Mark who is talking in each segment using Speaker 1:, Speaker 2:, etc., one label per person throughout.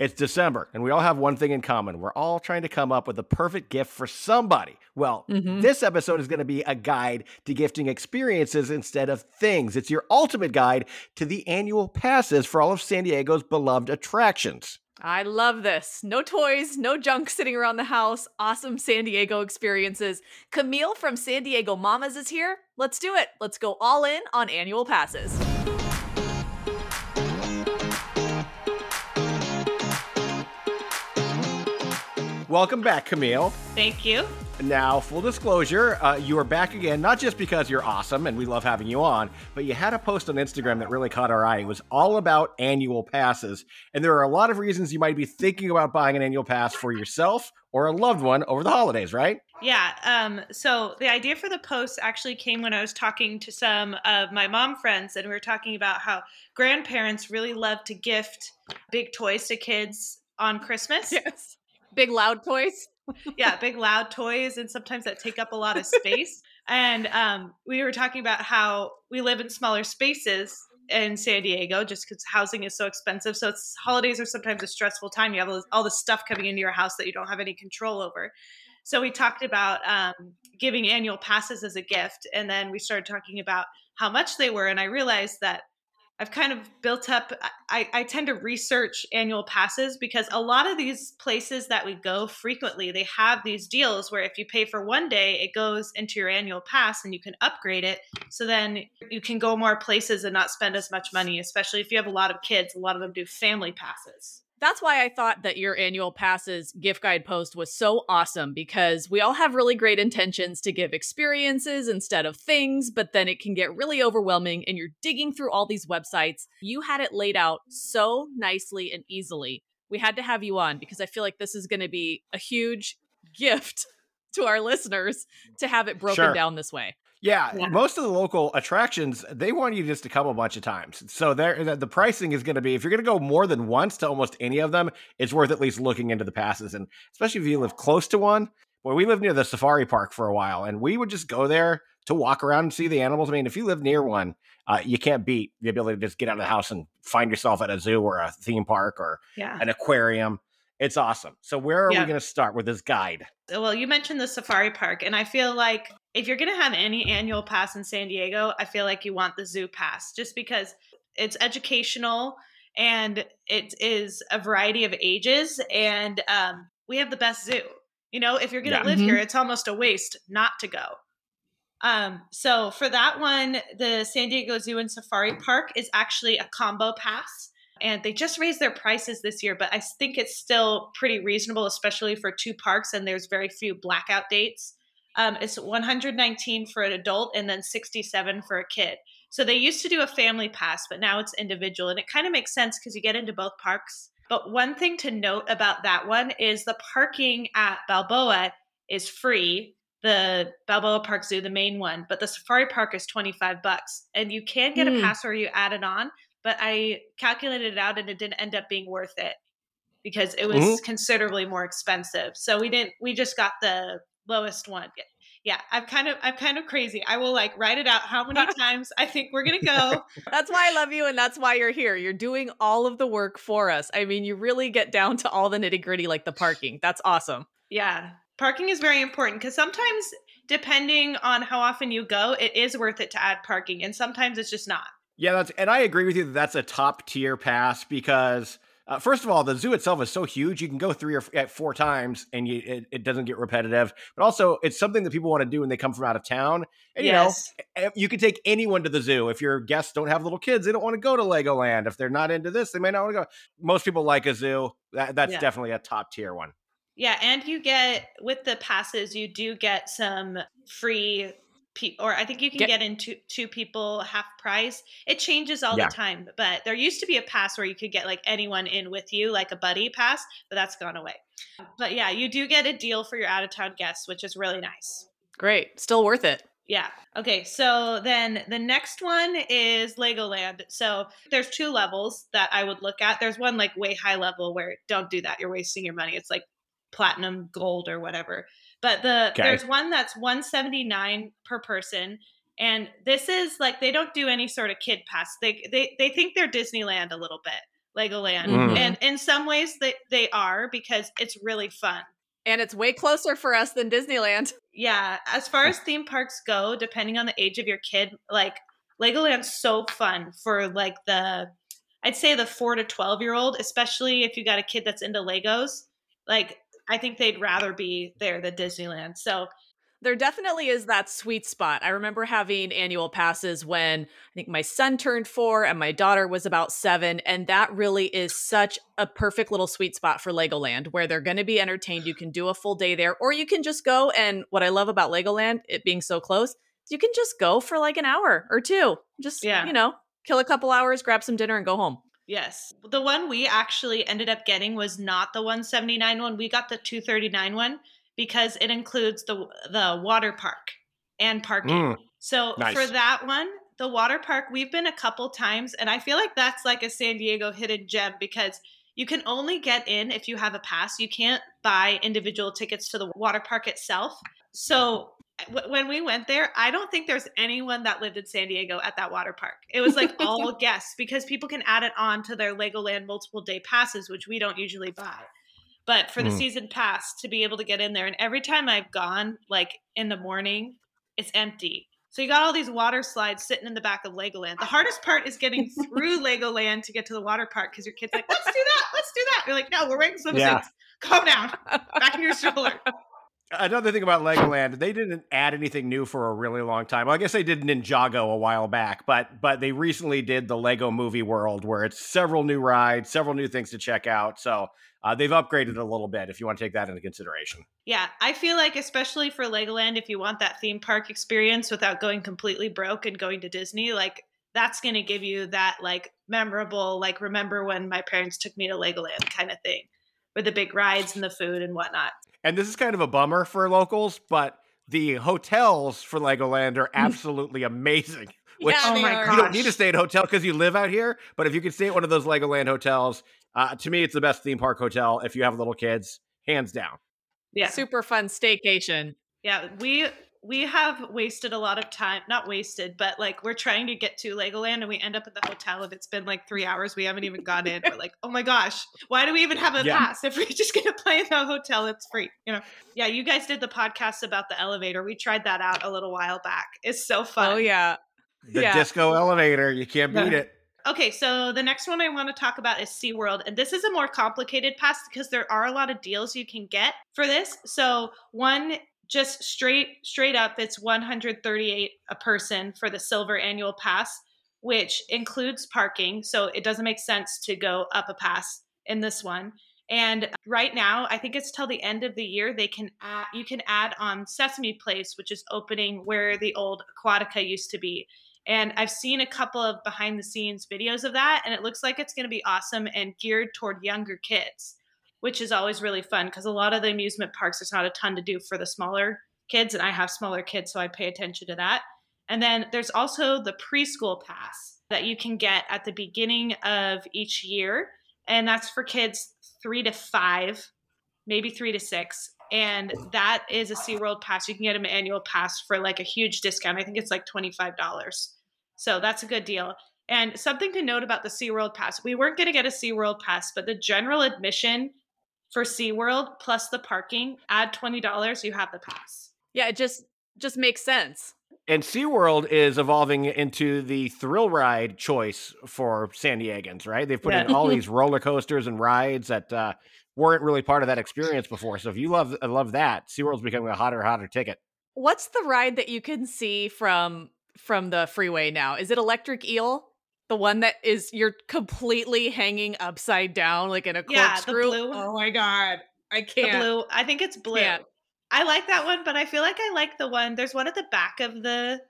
Speaker 1: It's December, and we all have one thing in common. We're all trying to come up with the perfect gift for somebody. Well,
Speaker 2: Mhm.
Speaker 1: this episode is going to be a guide to gifting experiences instead of things. It's your ultimate guide to the annual passes for all of San Diego's beloved attractions.
Speaker 2: I love this. No toys, no junk sitting around the house. Awesome San Diego experiences. Camille from San Diego Mamas is here. Let's do it. Let's go all in on annual passes.
Speaker 1: Welcome back, Camille.
Speaker 3: Thank you.
Speaker 1: Now, full disclosure, uh, you are back again, not just because you're awesome and we love having you on, but you had a post on Instagram that really caught our eye. It was all about annual passes. And there are a lot of reasons you might be thinking about buying an annual pass for yourself or a loved one over the holidays, right?
Speaker 3: Yeah. Um, so the idea for the post actually came when I was talking to some of my mom friends, and we were talking about how grandparents really love to gift big toys to kids on Christmas.
Speaker 2: Yes. Big loud toys.
Speaker 3: yeah, big loud toys, and sometimes that take up a lot of space. and um, we were talking about how we live in smaller spaces in San Diego just because housing is so expensive. So it's holidays are sometimes a stressful time. You have all this, all this stuff coming into your house that you don't have any control over. So we talked about um, giving annual passes as a gift, and then we started talking about how much they were, and I realized that I've kind of built up. I, I tend to research annual passes because a lot of these places that we go frequently, they have these deals where if you pay for one day, it goes into your annual pass and you can upgrade it. So then you can go more places and not spend as much money, especially if you have a lot of kids. A lot of them do family passes.
Speaker 2: That's why I thought that your annual passes gift guide post was so awesome because we all have really great intentions to give experiences instead of things, but then it can get really overwhelming and you're digging through all these websites. You had it laid out so nicely and easily. We had to have you on because I feel like this is going to be a huge gift to our listeners to have it broken
Speaker 1: Sure.
Speaker 2: down this way.
Speaker 1: Yeah,
Speaker 3: Yeah.
Speaker 1: most of the local attractions they want you just to come a bunch of times. So there, the pricing is going to be if you're going to go more than once to almost any of them, it's worth at least looking into the passes, and especially if you live close to one. Well, we lived near the safari park for a while, and we would just go there to walk around and see the animals. I mean, if you live near one, uh, you can't beat the ability to just get out of the house and find yourself at a zoo or a theme park or
Speaker 3: Yeah.
Speaker 1: an aquarium. It's awesome. So where are
Speaker 3: Yeah.
Speaker 1: we going to start with this guide?
Speaker 3: well, you mentioned the safari park, and I feel like if you're going to have any annual pass in San Diego, I feel like you want the zoo pass just because it's educational and it is a variety of ages, and um, we have the best zoo. You know, if you're going to
Speaker 1: Yeah.
Speaker 3: live
Speaker 2: Mhm.
Speaker 3: here, it's almost a waste not to go. Um, so for that one, the San Diego Zoo and Safari Park is actually a combo pass. And they just raised their prices this year, but I think it's still pretty reasonable, especially for two parks, and there's very few blackout dates. Um, it's 119 for an adult and then 67 for a kid. So they used to do a family pass, but now it's individual, and it kind of makes sense because you get into both parks. But one thing to note about that one is the parking at Balboa is free, the Balboa Park Zoo, the main one, but the Safari Park is 25 bucks. And you can get
Speaker 2: Hmm.
Speaker 3: a pass where you add it on, but I calculated it out and it didn't end up being worth it because it was
Speaker 1: Mhm.
Speaker 3: considerably more expensive. So we didn't we just got the lowest one. Yeah, I'm kind of I'm kind of crazy. I will like write it out how many times I think we're going to go.
Speaker 2: That's why I love you, and that's why you're here. You're doing all of the work for us. I mean, you really get down to all the nitty gritty, like the parking. That's awesome.
Speaker 3: Yeah. Parking is very important because sometimes, depending on how often you go, it is worth it to add parking, and sometimes it's just not.
Speaker 1: Yeah, that's and I agree with you that that's a top tier pass because uh, first of all, the zoo itself is so huge you can go three or f- four times and you, it, it doesn't get repetitive. But also, it's something that people want to do when they come from out of town. And
Speaker 3: Yes.
Speaker 1: you know, eh, you can take anyone to the zoo. If your guests don't have little kids, they don't want to go to Legoland. If they're not into this, they may not want to go. Most people like a zoo. That, that's
Speaker 3: Yeah.
Speaker 1: definitely a top tier one.
Speaker 3: Yeah, and you get with the passes, you do get some free, pe- or I think you can
Speaker 2: Get-
Speaker 3: get into two people half price. It changes all
Speaker 1: Yeah.
Speaker 3: the time, but there used to be a pass where you could get like anyone in with you, like a buddy pass, but that's gone away. But yeah, you do get a deal for your out of town guests, which is really nice.
Speaker 2: Great. Still worth it.
Speaker 3: Yeah. Okay. So then the next one is Legoland. So there's two levels that I would look at. There's one like way high level where don't do that. You're wasting your money. It's like platinum, gold, or whatever. But the
Speaker 1: Okay.
Speaker 3: there's one that's 179 per person. And this is like they don't do any sort of kid pass. They they they think they're Disneyland a little bit. Legoland.
Speaker 1: Mhm.
Speaker 3: And in some ways they, they are because it's really fun.
Speaker 2: And it's way closer for us than Disneyland.
Speaker 3: Yeah, as far as theme parks go, depending on the age of your kid, like Legoland's so fun for like the I'd say the 4 to 12 year old, especially if you got a kid that's into Legos. Like I think they'd rather be there than Disneyland. So,
Speaker 2: There definitely is that sweet spot. I remember having annual passes when I think my son turned four and my daughter was about seven. And that really is such a perfect little sweet spot for Legoland where they're going to be entertained. You can do a full day there, or you can just go. And what I love about Legoland, it being so close, you can just go for like an hour or two. Just,
Speaker 3: Yeah.
Speaker 2: you know, kill a couple hours, grab some dinner, and go home.
Speaker 3: Yes. The one we actually ended up getting was not the 179 one. We got the 239 one because it includes the the water park and parking.
Speaker 1: Mm.
Speaker 3: So
Speaker 1: Nice.
Speaker 3: for that one, the water park, we've been a couple times, and I feel like that's like a San Diego hidden gem because you can only get in if you have a pass. You can't buy individual tickets to the water park itself. So when we went there, I don't think there's anyone that lived in San Diego at that water park. It was like all guests because people can add it on to their Legoland multiple day passes, which we don't usually buy. But for the
Speaker 1: Hmm.
Speaker 3: season pass to be able to get in there, and every time I've gone, like in the morning, it's empty. So you got all these water slides sitting in the back of Legoland. The hardest part is getting through Legoland to get to the water park because your kid's like, "Let's do that, let's do that." You're like, "No, we're wearing swimsuits.
Speaker 1: Yeah.
Speaker 3: Calm down. Back in your stroller."
Speaker 1: Another thing about Legoland, they didn't add anything new for a really long time. Well, I guess they did Ninjago a while back, but but they recently did the Lego Movie World, where it's several new rides, several new things to check out. So uh, they've upgraded a little bit. If you want to take that into consideration.
Speaker 3: Yeah, I feel like especially for Legoland, if you want that theme park experience without going completely broke and going to Disney, like that's going to give you that like memorable, like remember when my parents took me to Legoland kind of thing, with the big rides and the food and whatnot.
Speaker 1: And this is kind of a bummer for locals, but the hotels for Legoland are absolutely amazing. Which
Speaker 2: yeah,
Speaker 3: oh
Speaker 2: they
Speaker 3: my
Speaker 2: are.
Speaker 1: you don't need to stay at a hotel because you live out here. But if you can stay at one of those Legoland hotels, uh, to me, it's the best theme park hotel if you have little kids, hands down.
Speaker 3: Yeah,
Speaker 2: Super fun staycation.
Speaker 3: yeah, we we have wasted a lot of time, not wasted, but like we're trying to get to Legoland and we end up at the hotel and it's been like three hours. We haven't even got in. We're like, oh my gosh, why do we even have a
Speaker 1: Yeah.
Speaker 3: pass if we're just gonna play in the hotel? It's free, you know. Yeah, you guys did the podcast about the elevator. We tried that out a little while back. It's so oh, fun.
Speaker 2: Oh, yeah.
Speaker 1: The
Speaker 2: Yeah.
Speaker 1: disco elevator, you can't beat
Speaker 3: Yeah.
Speaker 1: it.
Speaker 3: Okay, so the next one I want to talk about is SeaWorld. And this is a more complicated pass because there are a lot of deals you can get for this. So one just straight straight up it's 138 a person for the silver annual pass, which includes parking. So it doesn't make sense to go up a pass in this one. And right now, I think it's till the end of the year they can add, you can add on Sesame Place, which is opening where the old Aquatica used to be. And I've seen a couple of behind the scenes videos of that, and it looks like it's going to be awesome and geared toward younger kids, which is always really fun because a lot of the amusement parks, there's not a ton to do for the smaller kids, and I have smaller kids, so I pay attention to that. And then there's also the preschool pass that you can get at the beginning of each year, and that's for kids three to five, maybe three to six. And that is a SeaWorld pass. You can get an annual pass for like a huge discount. I think it's like $25. So that's a good deal. And something to note about the SeaWorld pass we weren't going to get a SeaWorld pass, but the general admission for SeaWorld plus the parking, add $20, you have the pass.
Speaker 2: Yeah, it just just makes sense.
Speaker 1: And SeaWorld is evolving into the thrill ride choice for San Diegans, right? They've put in all these roller coasters and rides that uh, weren't really part of that experience before. So if you love love that, SeaWorld's becoming a hotter, hotter ticket.
Speaker 2: What's the ride that you can see from from the freeway now? Is it Electric Eel? The one that is you're completely hanging upside down like in a
Speaker 3: Yeah, the
Speaker 2: corkscrew.
Speaker 3: blue.
Speaker 2: Oh my god. I can't.
Speaker 3: The blue, I think it's blue.
Speaker 2: Can't.
Speaker 3: I like that one, but I feel like I like the one. There's one at the back of the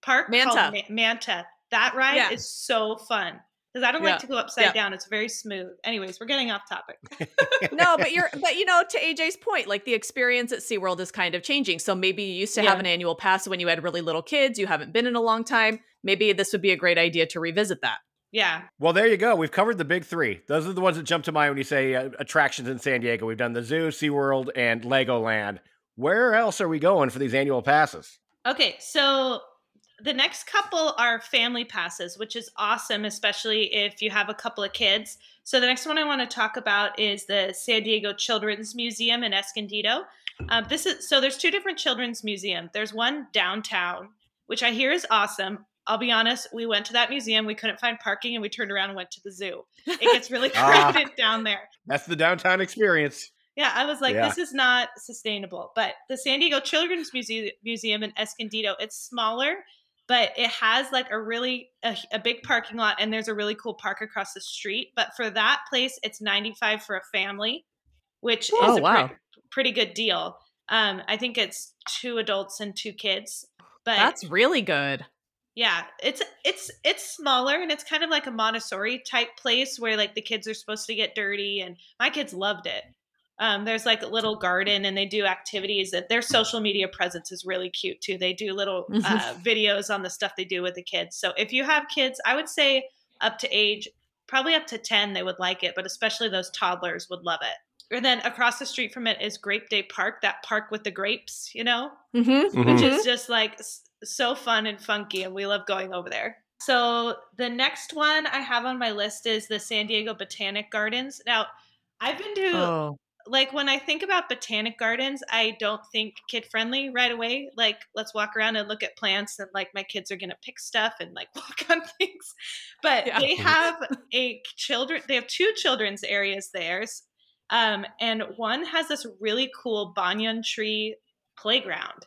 Speaker 3: park
Speaker 2: Manta.
Speaker 3: called Ma- Manta. That ride
Speaker 2: Yeah.
Speaker 3: is so fun because I don't
Speaker 2: Yeah.
Speaker 3: like to go upside
Speaker 2: Yeah.
Speaker 3: down. It's very smooth. Anyways, we're getting off topic.
Speaker 2: no, but you're but you know, to AJ's point, like the experience at SeaWorld is kind of changing. So maybe you used to have an annual pass when you had really little kids, you haven't been in a long time. Maybe this would be a great idea to revisit that.
Speaker 3: Yeah.
Speaker 1: Well, there you go. We've covered the big three. Those are the ones that jump to mind when you say uh, attractions in San Diego. We've done the zoo, SeaWorld, and Legoland. Where else are we going for these annual passes?
Speaker 3: Okay, so the next couple are family passes, which is awesome, especially if you have a couple of kids. So the next one I want to talk about is the San Diego Children's Museum in Escondido. Um, this is so there's two different children's museum. There's one downtown, which I hear is awesome. I'll be honest, we went to that museum, we couldn't find parking, and we turned around and went to the zoo. It gets really
Speaker 1: Ah.
Speaker 3: crowded down there.
Speaker 1: That's the downtown experience.
Speaker 3: Yeah, I was like,
Speaker 1: Yeah.
Speaker 3: this is not sustainable. But the San Diego Children's Museum, Museum in Escondido, it's smaller, but it has like a really a, a big parking lot, and there's a really cool park across the street. But for that place, it's 95 for a family, which
Speaker 2: Oh,
Speaker 3: is a
Speaker 2: wow.
Speaker 3: pre- pretty good deal. Um, I think it's two adults and two kids. But
Speaker 2: That's really good.
Speaker 3: yeah, it's it's it's smaller and it's kind of like a Montessori type place where like the kids are supposed to get dirty and my kids loved it. Um, there's like a little garden and they do activities that their social media presence is really cute too. They do little uh, videos on the stuff they do with the kids. So if you have kids, I would say up to age probably up to 10 they would like it, but especially those toddlers would love it. And then across the street from it is Grape Day Park, that park with the grapes, you know?
Speaker 2: Mm-hmm.
Speaker 3: which
Speaker 1: Mhm.
Speaker 3: is just like so fun and funky and we love going over there so the next one i have on my list is the san diego botanic gardens now i've been to
Speaker 2: Oh,
Speaker 3: like when i think about botanic gardens i don't think kid friendly right away like let's walk around and look at plants and like my kids are gonna pick stuff and like walk on things but
Speaker 2: Yeah.
Speaker 3: they have a children they have two children's areas there um, and one has this really cool banyan tree playground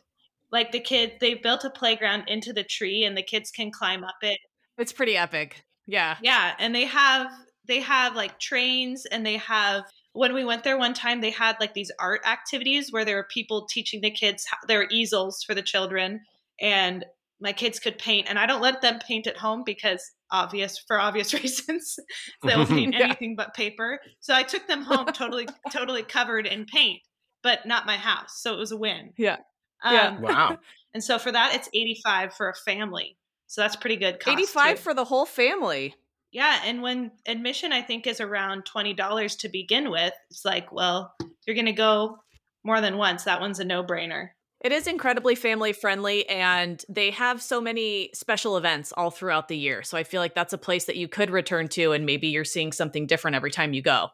Speaker 3: like the kid they built a playground into the tree and the kids can climb up it
Speaker 2: it's pretty epic. Yeah.
Speaker 3: yeah and they have they have like trains and they have when we went there one time they had like these art activities where there were people teaching the kids how, there were easels for the children and my kids could paint and i don't let them paint at home because obvious for obvious reasons they'll paint
Speaker 2: Yeah.
Speaker 3: anything but paper so i took them home totally totally covered in paint but not my house so it was a win
Speaker 2: Yeah.
Speaker 3: um,
Speaker 2: Yeah.
Speaker 1: Wow.
Speaker 3: and so for that it's 85 for a family so that's pretty good cost
Speaker 2: 85
Speaker 3: too.
Speaker 2: for the whole family.
Speaker 3: Yeah, and when admission I think is around twenty dollars to begin with, it's like, well, you're gonna go more than once. That one's a no brainer.
Speaker 2: It is incredibly family friendly and they have so many special events all throughout the year. So I feel like that's a place that you could return to and maybe you're seeing something different every time you go.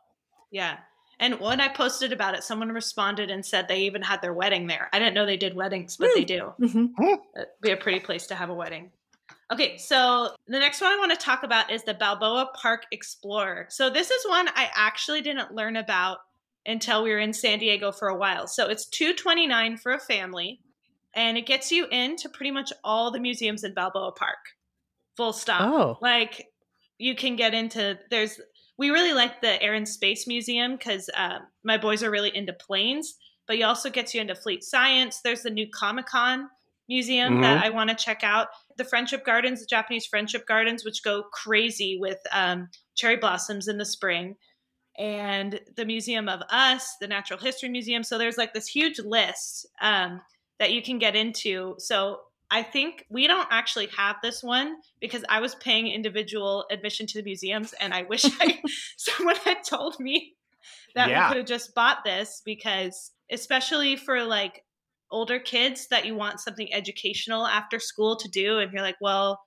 Speaker 3: Yeah. And when I posted about it, someone responded and said they even had their wedding there. I didn't know they did weddings, but they do. Mm-hmm. It'd be a pretty place to have a wedding. Okay, so the next one I want to talk about is the Balboa Park Explorer. So this is one I actually didn't learn about until we were in San Diego for a while. So it's 229 for a family and it gets you into pretty much all the museums in Balboa Park. Full stop.
Speaker 2: Oh.
Speaker 3: Like you can get into there's we really like the Air and Space Museum because uh, my boys are really into planes, but he also gets you into fleet science. There's the new Comic Con museum that I want to check out. The Friendship Gardens, the Japanese Friendship Gardens, which go crazy with um, cherry blossoms in the spring, and the Museum of Us, the Natural History Museum. So there's like this huge list um, that you can get into. So I think we don't actually have this one because I was paying individual admission to the museums, and I wish I, someone had told me that
Speaker 1: Yeah.
Speaker 3: we could have just bought this because, especially for like older kids that you want something educational after school to do, and you're like, well,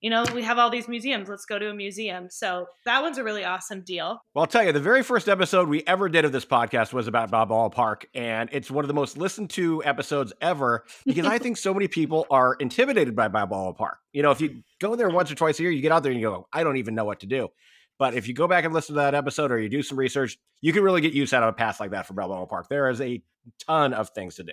Speaker 3: you know, we have all these museums. Let's go to a museum. So that one's a really awesome deal.
Speaker 1: Well, I'll tell you, the very first episode we ever did of this podcast was about Balboa Park, and it's one of the most listened to episodes ever because I think so many people are intimidated by Balboa Park. You know, if you go there once or twice a year, you get out there and you go, I don't even know what to do. But if you go back and listen to that episode or you do some research, you can really get use out of a pass like that for Balboa Park. There is a ton of things to do.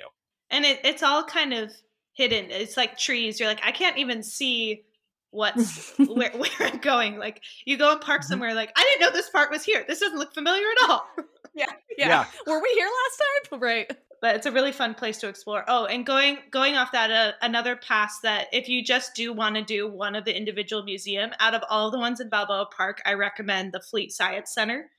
Speaker 3: And it, it's all kind of hidden. It's like trees. You're like, I can't even see what's where, where I'm going. Like you go and park somewhere, like I didn't know this park was here. This doesn't look familiar at all.
Speaker 2: Yeah.
Speaker 1: Yeah.
Speaker 2: Were we here last time? Right.
Speaker 3: but it's a really fun place to explore. Oh, and going going off that, uh, another pass that if you just do want to do one of the individual museum out of all the ones in Balboa Park, I recommend the Fleet Science Center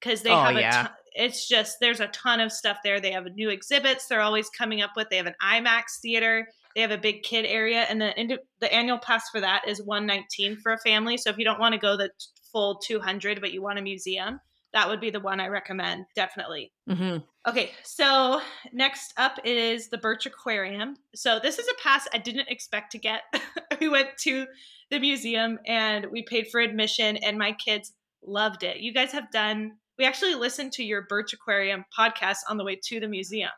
Speaker 3: because they
Speaker 2: Oh,
Speaker 3: have a
Speaker 2: yeah.
Speaker 3: ton, it's just there's a ton of stuff there. They have new exhibits they're always coming up with. They have an IMAX theater. They have a big kid area, and the the annual pass for that is one nineteen for a family. So if you don't want to go the full two hundred, but you want a museum, that would be the one I recommend, definitely.
Speaker 2: hmm
Speaker 3: Okay, so next up is the Birch Aquarium. So this is a pass I didn't expect to get. we went to the museum and we paid for admission, and my kids loved it. You guys have done. We actually listened to your Birch Aquarium podcast on the way to the museum.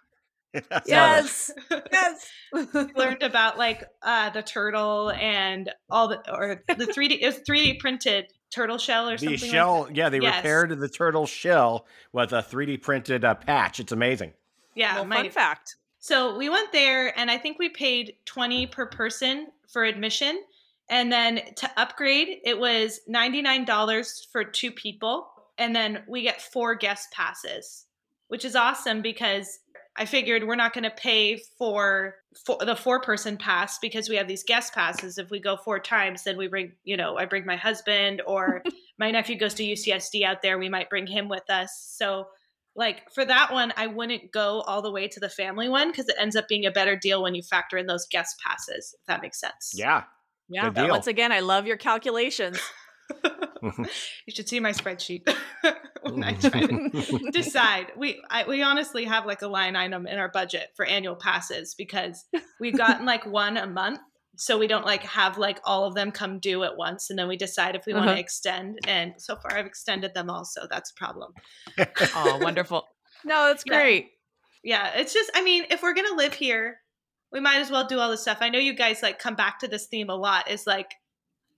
Speaker 2: Yes. yes.
Speaker 3: Learned about like uh, the turtle and all the or the three D. It was three D printed turtle shell or
Speaker 1: The
Speaker 3: something.
Speaker 1: shell,
Speaker 3: Like
Speaker 1: yeah, they
Speaker 3: Yes.
Speaker 1: repaired the turtle shell with a 3D printed uh, patch. It's amazing.
Speaker 3: yeah,
Speaker 2: well,
Speaker 3: my
Speaker 2: fun fact.
Speaker 3: So we went there, and I think we paid 20 per person for admission. And then to upgrade, it was $99 for two people. And then we get four guest passes, which is awesome because I figured we're not going to pay for, for the four person pass because we have these guest passes. If we go four times, then we bring, you know, I bring my husband or my nephew goes to UCSD out there. We might bring him with us. So like for that one, I wouldn't go all the way to the family one because it ends up being a better deal when you factor in those guest passes, if that makes sense.
Speaker 1: Yeah.
Speaker 2: Yeah.
Speaker 1: Good deal.
Speaker 2: Once again, I love your calculations.
Speaker 3: you should see my spreadsheet when I try to decide. We I, we honestly have like a line item in our budget for annual passes because we've gotten like one a month, so we don't like have like all of them come due at once, and then we decide if we want
Speaker 2: Uh-huh.
Speaker 3: to extend. And so far, I've extended them all, so that's a problem.
Speaker 2: oh, wonderful. No, that's
Speaker 3: Yeah.
Speaker 2: great.
Speaker 3: yeah it's just i mean if we're gonna live here we might as well do all this stuff i know you guys like come back to this theme a lot is like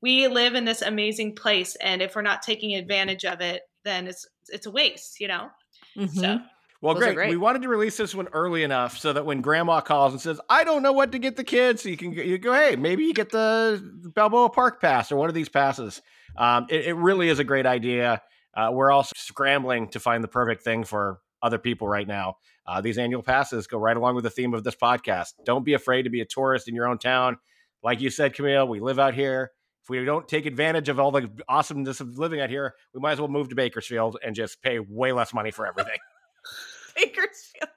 Speaker 3: we live in this amazing place and if we're not taking advantage of it then it's it's a waste you know
Speaker 2: Mhm.
Speaker 3: so
Speaker 1: Well, great.
Speaker 2: great.
Speaker 1: We wanted to release this one early enough so that when grandma calls and says, I don't know what to get the kids, so you can you go, hey, maybe you get the Balboa Park pass or one of these passes. Um, it, it really is a great idea. Uh, we're all scrambling to find the perfect thing for other people right now. Uh, these annual passes go right along with the theme of this podcast. Don't be afraid to be a tourist in your own town. Like you said, Camille, we live out here. If we don't take advantage of all the awesomeness of living out here, we might as well move to Bakersfield and just pay way less money for everything.
Speaker 2: Bakersfield.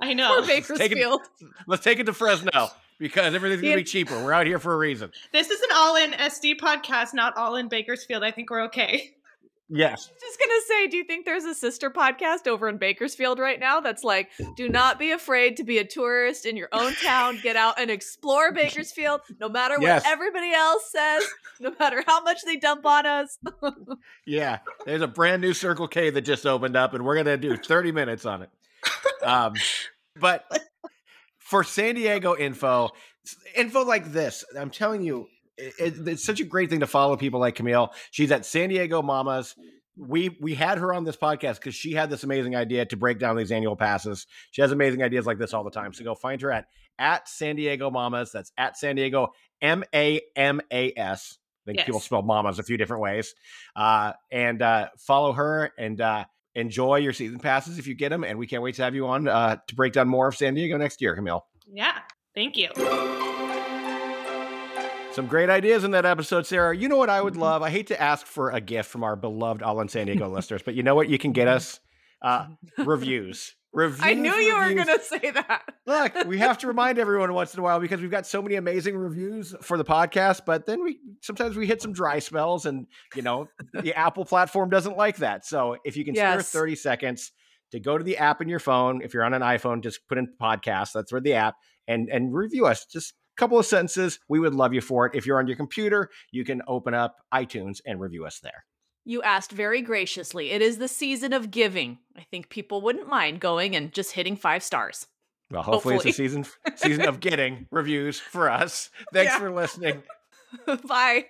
Speaker 3: i
Speaker 2: Poor
Speaker 3: know
Speaker 1: Take it-
Speaker 2: Bakersfield.
Speaker 1: Let's take it to Fresno because everything's gonna be cheaper. We're out here for a reason.
Speaker 3: this is an all-in sd podcast not all in bakersfield i think we're okay
Speaker 1: Yes.
Speaker 2: Just gonna say, do you think there's a sister podcast over in Bakersfield right now that's like, do not be afraid to be a tourist in your own town, get out and explore Bakersfield, no matter what
Speaker 1: Yes.
Speaker 2: everybody else says, no matter how much they dump on us.
Speaker 1: Yeah. There's a brand new Circle K that just opened up, and we're gonna do 30 minutes on it. Um, but for San Diego info, info like this, I'm telling you, it, it's such a great thing to follow people like Camille. She's at San Diego Mamas. We we had her on this podcast because she had this amazing idea to break down these annual passes. She has amazing ideas like this all the time. So go find her at at San Diego Mamas. That's at San Diego M A M A S. I think people spell mamas a few different ways. Uh, and uh, follow her and uh, enjoy your season passes if you get them. And we can't wait to have you on uh, to break down more of San Diego next year, Camille.
Speaker 3: yeah thank you
Speaker 1: Some great ideas in that episode, Sarah. You know what I would love? I hate to ask for a gift from our beloved All in San Diego listeners, but you know what? You can get us uh, reviews. Reviews.
Speaker 2: I knew you were gonna say that.
Speaker 1: Look, we have to remind everyone once in a while because we've got so many amazing reviews for the podcast, but then we sometimes we hit some dry spells and you know, the Apple platform doesn't like that. So if you can
Speaker 2: Yes.
Speaker 1: spare 30 seconds to go to the app in your phone, if you're on an iPhone, just put in podcast, that's where the app and and review us. Just couple of sentences. We would love you for it. If you're on your computer, you can open up iTunes and review us there.
Speaker 2: You asked very graciously. It is the season of giving. I think people wouldn't mind going and just hitting five stars.
Speaker 1: Well, hopefully,
Speaker 2: Hopefully.
Speaker 1: it's a season season of getting reviews for us. Thanks
Speaker 2: Yeah.
Speaker 1: for listening.
Speaker 2: Bye.